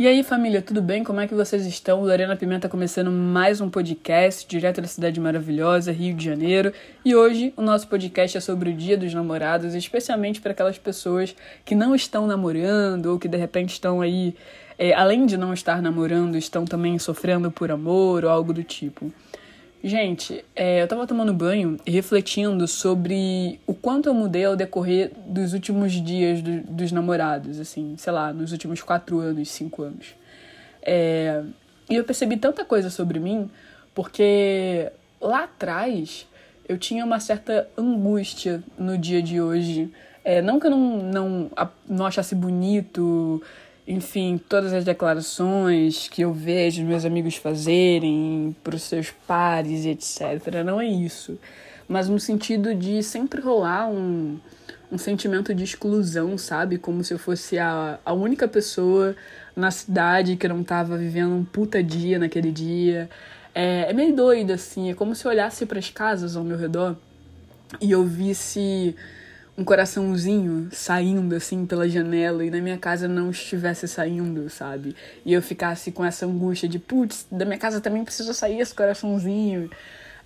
E aí, família, tudo bem? Como é que vocês estão? Lorena Pimenta começando mais um podcast direto da cidade maravilhosa, Rio de Janeiro. E hoje o nosso podcast é sobre o Dia dos Namorados, especialmente para aquelas pessoas que não estão namorando ou que de repente estão aí, é, além de não estar namorando, estão também sofrendo por amor ou algo do tipo. Gente, é, eu tava tomando banho e refletindo sobre o quanto eu mudei ao decorrer dos últimos dias do, dos namorados, assim, sei lá, nos últimos quatro anos, cinco anos. É, e eu percebi tanta coisa sobre mim, porque lá atrás eu tinha uma certa angústia no dia de hoje. É, não que eu não, não, não achasse bonito enfim, todas as declarações que eu vejo meus amigos fazerem para os seus pares, etc. Não é isso. Mas no sentido de sempre rolar um, um sentimento de exclusão, sabe? Como se eu fosse a, a única pessoa na cidade que não tava vivendo um puta dia naquele dia. É, é meio doido, assim. É como se eu olhasse para as casas ao meu redor e eu visse um coraçãozinho saindo assim pela janela e na minha casa não estivesse saindo, sabe? E eu ficasse com essa angústia de, putz, da minha casa também precisa sair esse coraçãozinho.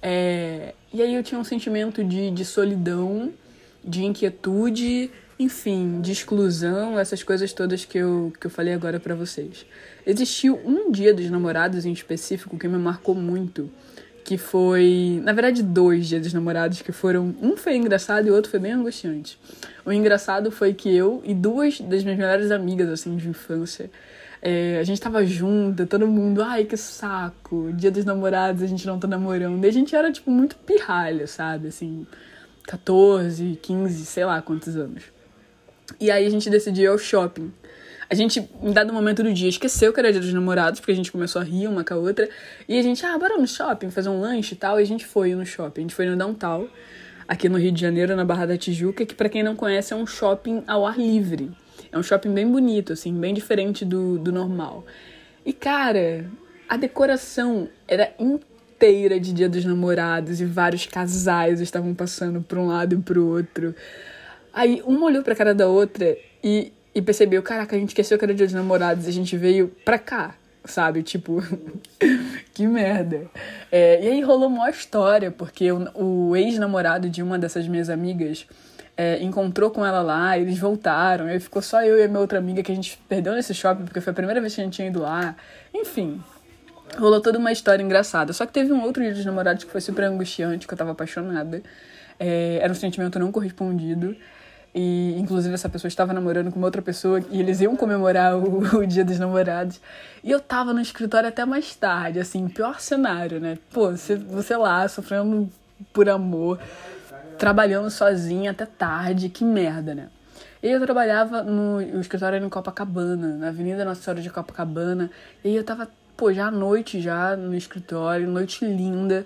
É... E aí eu tinha um sentimento de, de solidão, de inquietude, enfim, de exclusão, essas coisas todas que eu, que eu falei agora para vocês. Existiu um dia dos namorados em específico que me marcou muito que foi, na verdade, dois dias dos namorados que foram, um foi engraçado e o outro foi bem angustiante. O engraçado foi que eu e duas das minhas melhores amigas assim de infância, é, a gente tava junto, todo mundo, ai que saco, dia dos namorados a gente não tá namorando. E a gente era tipo muito pirralha, sabe? Assim, 14, 15, sei lá quantos anos. E aí a gente decidiu ir ao shopping. A gente, em dado momento do dia, esqueceu que era dia dos namorados, porque a gente começou a rir uma com a outra. E a gente, ah, bora no shopping, fazer um lanche e tal. E a gente foi no shopping. A gente foi no Downtown, aqui no Rio de Janeiro, na Barra da Tijuca, que para quem não conhece é um shopping ao ar livre. É um shopping bem bonito, assim, bem diferente do, do normal. E, cara, a decoração era inteira de Dia dos Namorados e vários casais estavam passando para um lado e pro outro. Aí uma olhou pra cara da outra e e percebeu, caraca, a gente esqueceu que era dia dos namorados e a gente veio pra cá, sabe? Tipo, que merda. É, e aí rolou uma história, porque o, o ex-namorado de uma dessas minhas amigas é, encontrou com ela lá, eles voltaram, aí ficou só eu e a minha outra amiga que a gente perdeu nesse shopping, porque foi a primeira vez que a gente tinha ido lá. Enfim, rolou toda uma história engraçada. Só que teve um outro dia dos namorados que foi super angustiante, que eu tava apaixonada. É, era um sentimento não correspondido. E, inclusive, essa pessoa estava namorando com uma outra pessoa e eles iam comemorar o, o dia dos namorados. E eu tava no escritório até mais tarde, assim, pior cenário, né? Pô, você, você lá, sofrendo por amor, trabalhando sozinha até tarde, que merda, né? E eu trabalhava no o escritório era em Copacabana, na Avenida Nossa Senhora de Copacabana. E eu tava, pô, já à noite já no escritório, noite linda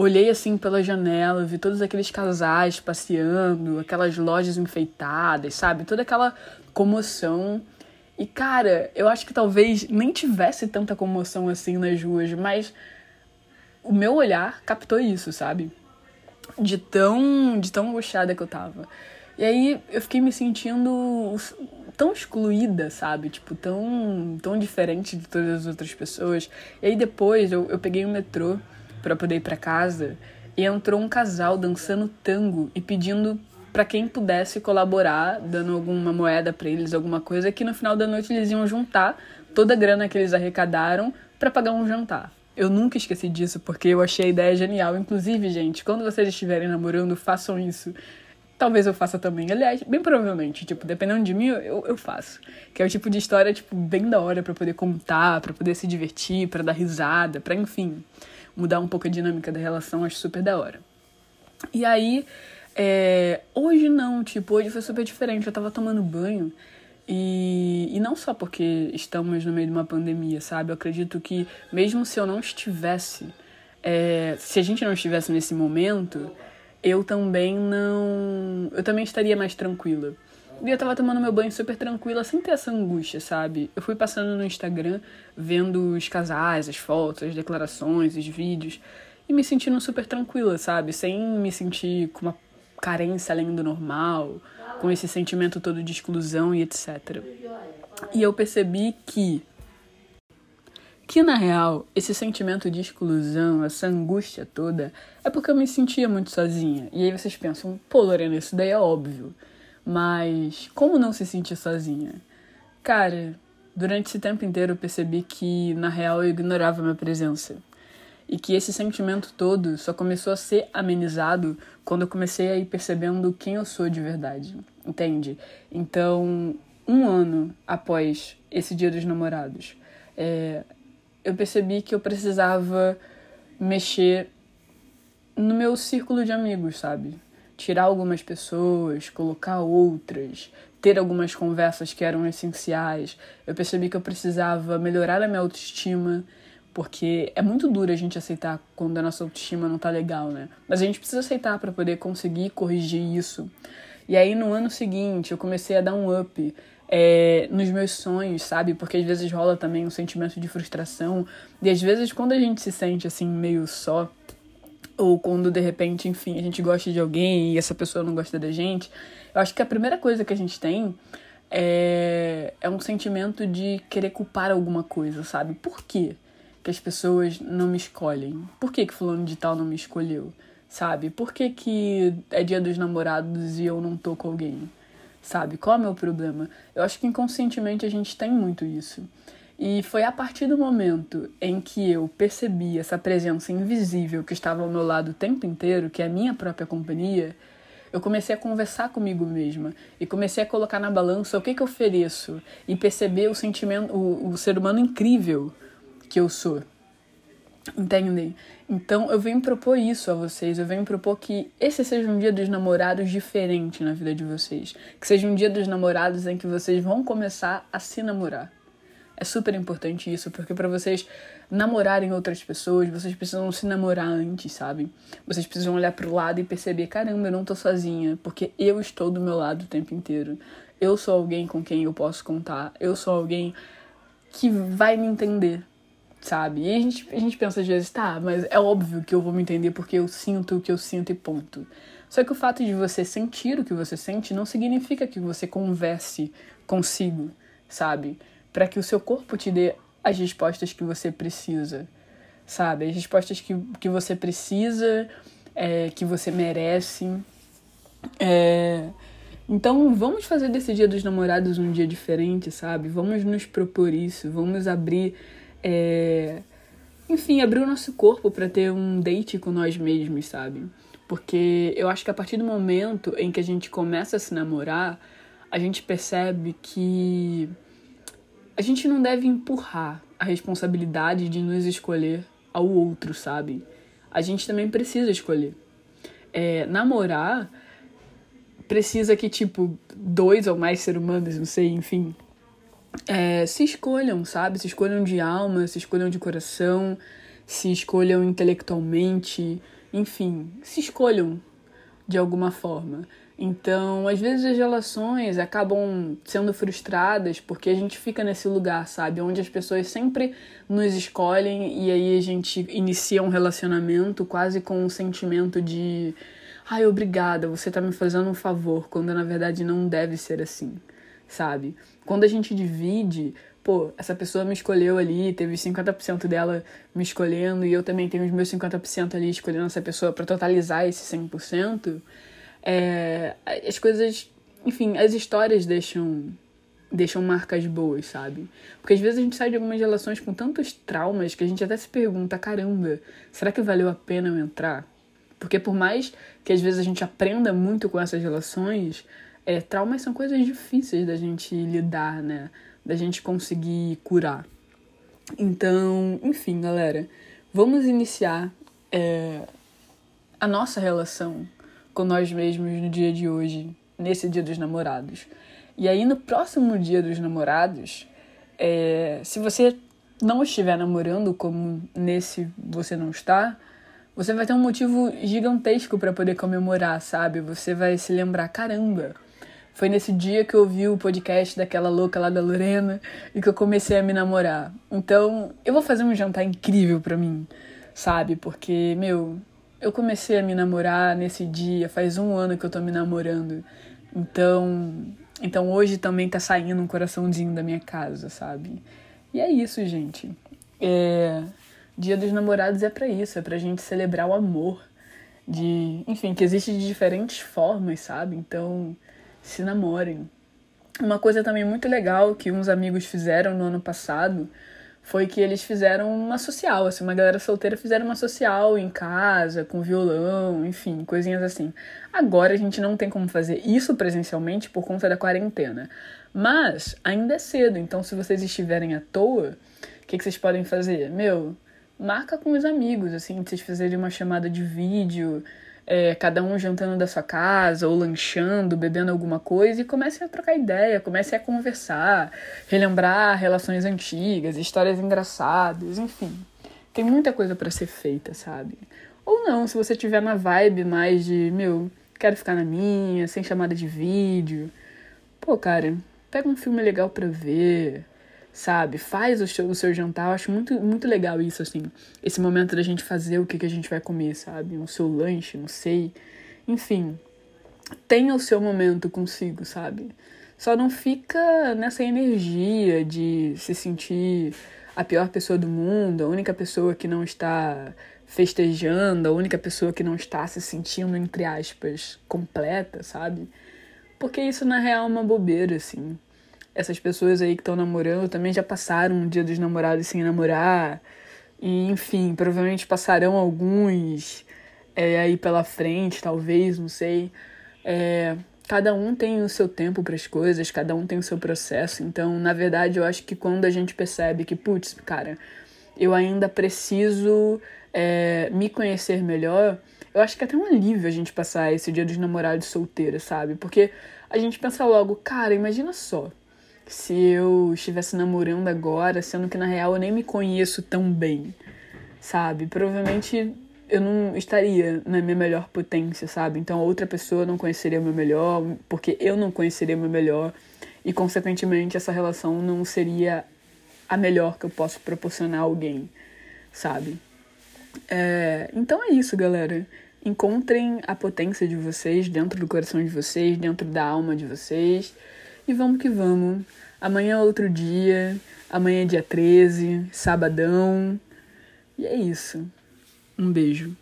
olhei assim pela janela, vi todos aqueles casais passeando, aquelas lojas enfeitadas, sabe? Toda aquela comoção. E cara, eu acho que talvez nem tivesse tanta comoção assim nas ruas, mas o meu olhar captou isso, sabe? De tão, de tão angustiada que eu tava. E aí eu fiquei me sentindo tão excluída, sabe? Tipo, tão, tão diferente de todas as outras pessoas. E aí depois eu, eu peguei o metrô para poder ir para casa e entrou um casal dançando tango e pedindo para quem pudesse colaborar, dando alguma moeda para eles, alguma coisa, que no final da noite eles iam juntar toda a grana que eles arrecadaram para pagar um jantar. Eu nunca esqueci disso porque eu achei a ideia genial. Inclusive, gente, quando vocês estiverem namorando, façam isso. Talvez eu faça também. Aliás, bem provavelmente, tipo, dependendo de mim, eu, eu faço. Que é o tipo de história, tipo, bem da hora para poder contar, para poder se divertir, para dar risada, para enfim mudar um pouco a dinâmica da relação, acho super da hora. E aí, é, hoje não, tipo, hoje foi super diferente. Eu tava tomando banho e, e não só porque estamos no meio de uma pandemia, sabe? Eu acredito que mesmo se eu não estivesse, é, se a gente não estivesse nesse momento, eu também não. Eu também estaria mais tranquila. E eu tava tomando meu banho super tranquila, sem ter essa angústia, sabe? Eu fui passando no Instagram, vendo os casais, as fotos, as declarações, os vídeos, e me sentindo super tranquila, sabe? Sem me sentir com uma carência além do normal, com esse sentimento todo de exclusão e etc. E eu percebi que que na real, esse sentimento de exclusão, essa angústia toda, é porque eu me sentia muito sozinha. E aí vocês pensam, pô, Lorena, isso daí é óbvio. Mas como não se sentir sozinha? Cara, durante esse tempo inteiro eu percebi que na real eu ignorava minha presença. E que esse sentimento todo só começou a ser amenizado quando eu comecei a ir percebendo quem eu sou de verdade. Entende? Então, um ano após esse Dia dos Namorados, é, eu percebi que eu precisava mexer no meu círculo de amigos, sabe? Tirar algumas pessoas, colocar outras, ter algumas conversas que eram essenciais. Eu percebi que eu precisava melhorar a minha autoestima, porque é muito duro a gente aceitar quando a nossa autoestima não tá legal, né? Mas a gente precisa aceitar para poder conseguir corrigir isso. E aí no ano seguinte eu comecei a dar um up é, nos meus sonhos, sabe? Porque às vezes rola também um sentimento de frustração. E às vezes quando a gente se sente assim meio só, ou quando de repente, enfim, a gente gosta de alguém e essa pessoa não gosta da gente, eu acho que a primeira coisa que a gente tem é, é um sentimento de querer culpar alguma coisa, sabe? Por quê que as pessoas não me escolhem? Por que que fulano de tal não me escolheu? Sabe? Por que que é dia dos namorados e eu não tô com alguém? sabe? Qual é o meu problema? Eu acho que inconscientemente a gente tem muito isso. E foi a partir do momento em que eu percebi essa presença invisível que estava ao meu lado o tempo inteiro, que é a minha própria companhia, eu comecei a conversar comigo mesma e comecei a colocar na balança o que, que eu ofereço e perceber o sentimento, o, o ser humano incrível que eu sou. Entendem? Então eu venho propor isso a vocês, eu venho propor que esse seja um dia dos namorados diferente na vida de vocês. Que seja um dia dos namorados em que vocês vão começar a se namorar. É super importante isso, porque para vocês namorarem outras pessoas, vocês precisam se namorar antes, sabe? Vocês precisam olhar pro lado e perceber, caramba, eu não tô sozinha, porque eu estou do meu lado o tempo inteiro. Eu sou alguém com quem eu posso contar, eu sou alguém que vai me entender, sabe? E a gente, a gente pensa às vezes, tá, mas é óbvio que eu vou me entender porque eu sinto o que eu sinto e ponto. Só que o fato de você sentir o que você sente não significa que você converse consigo, sabe? Para que o seu corpo te dê as respostas que você precisa, sabe? As respostas que, que você precisa, é, que você merece. É... Então, vamos fazer desse dia dos namorados um dia diferente, sabe? Vamos nos propor isso, vamos abrir é, enfim, abrir o nosso corpo para ter um date com nós mesmos, sabe? Porque eu acho que a partir do momento em que a gente começa a se namorar, a gente percebe que a gente não deve empurrar a responsabilidade de nos escolher ao outro, sabe? A gente também precisa escolher. É, namorar precisa que, tipo, dois ou mais seres humanos, não sei, enfim, é, se escolham, sabe? Se escolham de alma, se escolham de coração, se escolham intelectualmente, enfim, se escolham de alguma forma. Então, às vezes as relações acabam sendo frustradas porque a gente fica nesse lugar, sabe? Onde as pessoas sempre nos escolhem e aí a gente inicia um relacionamento quase com um sentimento de ai, obrigada, você tá me fazendo um favor, quando na verdade não deve ser assim sabe? Quando a gente divide, pô, essa pessoa me escolheu ali, teve 50% dela me escolhendo e eu também tenho os meus 50% ali escolhendo essa pessoa para totalizar esse 100%, é, as coisas, enfim, as histórias deixam deixam marcas boas, sabe? Porque às vezes a gente sai de algumas relações com tantos traumas que a gente até se pergunta, caramba, será que valeu a pena eu entrar? Porque por mais que às vezes a gente aprenda muito com essas relações, é, traumas são coisas difíceis da gente lidar, né? Da gente conseguir curar. Então, enfim, galera, vamos iniciar é, a nossa relação com nós mesmos no dia de hoje, nesse dia dos namorados. E aí, no próximo dia dos namorados, é, se você não estiver namorando, como nesse você não está, você vai ter um motivo gigantesco para poder comemorar, sabe? Você vai se lembrar: caramba, foi nesse dia que eu ouvi o podcast daquela louca lá da Lorena e que eu comecei a me namorar. Então, eu vou fazer um jantar incrível pra mim, sabe? Porque, meu, eu comecei a me namorar nesse dia, faz um ano que eu tô me namorando. Então, então hoje também tá saindo um coraçãozinho da minha casa, sabe? E é isso, gente. É, Dia dos Namorados é para isso, é pra gente celebrar o amor. De, enfim, que existe de diferentes formas, sabe? Então, se namorem. Uma coisa também muito legal que uns amigos fizeram no ano passado foi que eles fizeram uma social, assim, uma galera solteira fizeram uma social em casa, com violão, enfim, coisinhas assim. Agora a gente não tem como fazer isso presencialmente por conta da quarentena. Mas ainda é cedo, então se vocês estiverem à toa, o que, que vocês podem fazer? Meu, marca com os amigos, assim, vocês fazerem uma chamada de vídeo, é, cada um jantando da sua casa, ou lanchando, bebendo alguma coisa, e comecem a trocar ideia, comecem a conversar, relembrar relações antigas, histórias engraçadas, enfim. Tem muita coisa para ser feita, sabe? Ou não, se você tiver na vibe mais de, meu, quero ficar na minha, sem chamada de vídeo. Pô, cara, pega um filme legal pra ver, sabe? Faz o seu, o seu jantar. Eu acho muito, muito legal isso, assim. Esse momento da gente fazer o que, que a gente vai comer, sabe? O seu lanche, não sei. Enfim, tenha o seu momento consigo, sabe? Só não fica nessa energia de se sentir a pior pessoa do mundo, a única pessoa que não está festejando, a única pessoa que não está se sentindo, entre aspas, completa, sabe? Porque isso na real é uma bobeira, assim essas pessoas aí que estão namorando também já passaram um dia dos namorados sem namorar. E, enfim, provavelmente passarão alguns é, aí pela frente, talvez, não sei. É, cada um tem o seu tempo para as coisas, cada um tem o seu processo. Então, na verdade, eu acho que quando a gente percebe que, putz, cara, eu ainda preciso é, me conhecer melhor, eu acho que é até um alívio a gente passar esse dia dos namorados solteiros, sabe? Porque a gente pensa logo, cara, imagina só se eu estivesse namorando agora, sendo que na real eu nem me conheço tão bem, sabe? Provavelmente eu não estaria na minha melhor potência, sabe? Então outra pessoa não conheceria o meu melhor, porque eu não conheceria o meu melhor, e consequentemente essa relação não seria a melhor que eu posso proporcionar a alguém, sabe? É, então é isso, galera. Encontrem a potência de vocês dentro do coração de vocês, dentro da alma de vocês. E vamos que vamos. Amanhã é outro dia. Amanhã é dia 13, sabadão. E é isso. Um beijo.